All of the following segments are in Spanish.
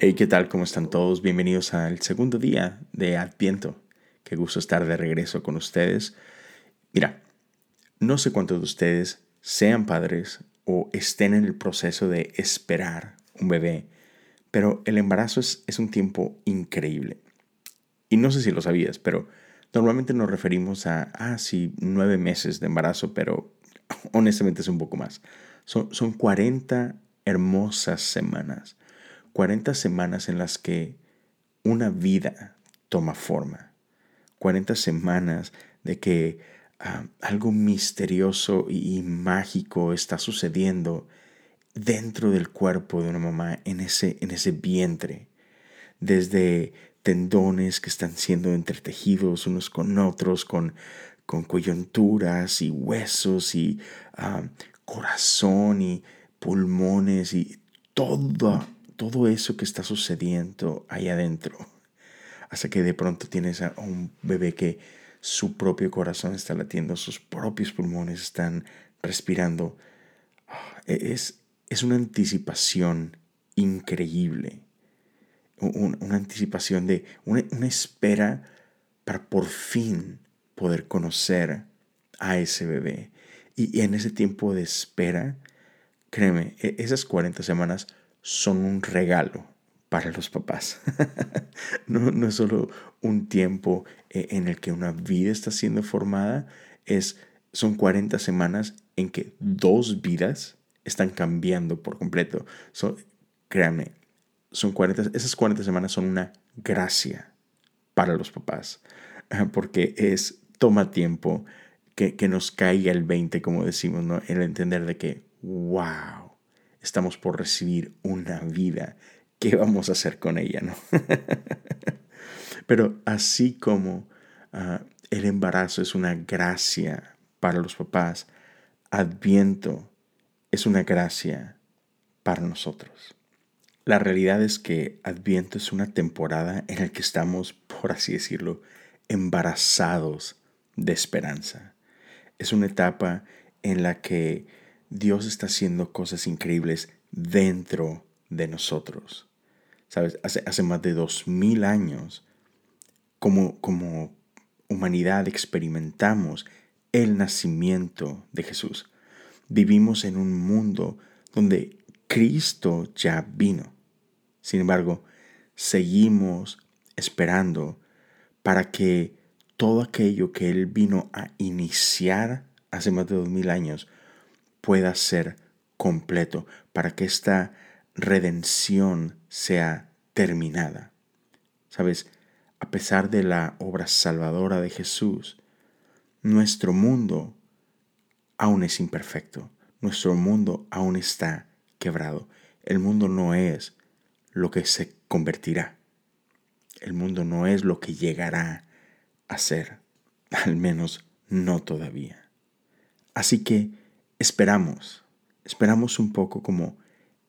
Hey, ¿qué tal? ¿Cómo están todos? Bienvenidos al segundo día de Adviento. Qué gusto estar de regreso con ustedes. Mira, no sé cuántos de ustedes sean padres o estén en el proceso de esperar un bebé, pero el embarazo es, un tiempo increíble. Y no sé si lo sabías, pero normalmente nos referimos a, ah, sí, nueve meses de embarazo, pero honestamente es un poco más. Son, son 40 hermosas semanas 40 semanas en las que una vida toma forma. 40 semanas de que ah, algo misterioso y, mágico está sucediendo dentro del cuerpo de una mamá en ese, en ese vientre. Desde tendones que están siendo entretejidos unos con otros, con, con coyunturas y huesos y ah, corazón y pulmones y todo todo eso que está sucediendo ahí adentro. Hasta que de pronto tienes a un bebé que su propio corazón está latiendo, sus propios pulmones están respirando. Ah, e-, es, es una anticipación increíble. una anticipación de una, espera para por fin poder conocer a ese bebé. Y, y en ese tiempo de espera, créeme, e-, esas 40 semanas son un regalo para los papás. no, es solo un tiempo eh, en el que una vida está siendo formada, es, son 40 semanas en que dos vidas están cambiando por completo. So, créanme, son 40, esas 40 semanas son una gracia para los papás, porque es, toma tiempo que, que nos caiga el 20, como decimos, ¿no? el entender de que, wow, estamos por recibir una vida. ¿Qué vamos a hacer con ella? No? Pero así como ah, el embarazo es una gracia para los papás, Adviento es una gracia para nosotros. La realidad es que Adviento es una temporada en la que estamos, por así decirlo, embarazados de esperanza. Es una etapa en la que Dios está haciendo cosas increíbles dentro de nosotros. ¿Sabes? Hace, más de dos mil años, como, como humanidad experimentamos el nacimiento de Jesús. Vivimos en un mundo donde Cristo ya vino. Sin embargo, seguimos esperando para que todo aquello que Él vino a iniciar hace más de dos mil años pueda ser completo, para que esta redención sea terminada. Sabes, a pesar de la obra salvadora de Jesús, nuestro mundo aún es imperfecto, nuestro mundo aún está quebrado. El mundo no es lo que se convertirá. El mundo no es lo que llegará a ser, al menos no todavía. Así que esperamos, esperamos un poco como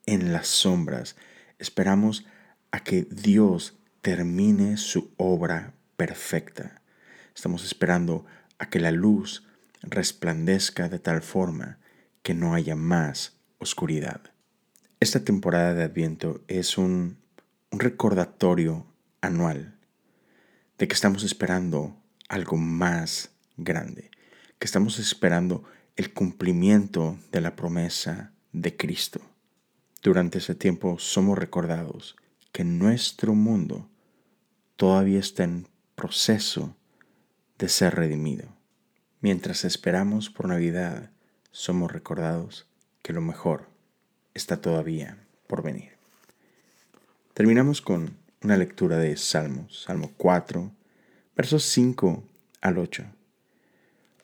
en las sombras, esperamos a que Dios termine su obra perfecta. Estamos esperando a que la luz resplandezca de tal forma que no haya más oscuridad. Esta temporada de Adviento es un, un recordatorio anual de que estamos esperando algo más grande, que estamos esperando el cumplimiento de la promesa de Cristo. Durante ese tiempo somos recordados que nuestro mundo todavía está en proceso de ser redimido. Mientras esperamos por Navidad, somos recordados que lo mejor está todavía por venir. Terminamos con una lectura de Salmos, Salmo 4, versos 5 al 8.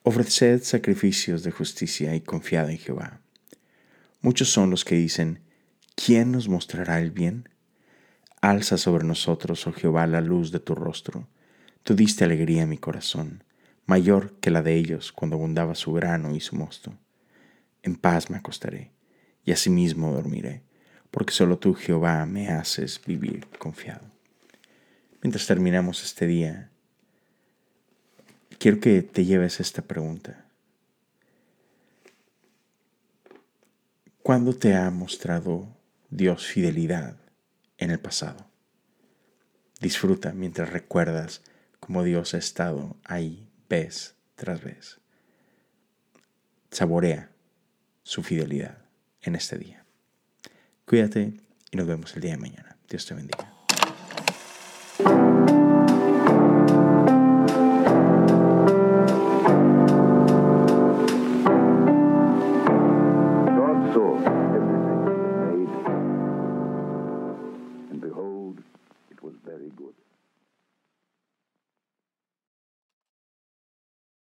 Ofreced sacrificios de justicia y confiad en Jehová. Muchos son los que dicen, ¿quién nos mostrará el bien? Alza sobre nosotros, oh Jehová, la luz de tu rostro. Tú diste alegría a mi corazón, mayor que la de ellos cuando abundaba su grano y su mosto. En paz me acostaré, y asimismo dormiré, porque solo tú, Jehová, me haces vivir confiado. Mientras terminamos este día, quiero que te lleves esta pregunta. ¿Cuándo te ha mostrado Dios fidelidad en el pasado. Disfruta mientras recuerdas cómo Dios ha estado ahí vez tras vez. Saborea su fidelidad en este día. Cuídate y nos vemos el día de mañana. Dios te bendiga.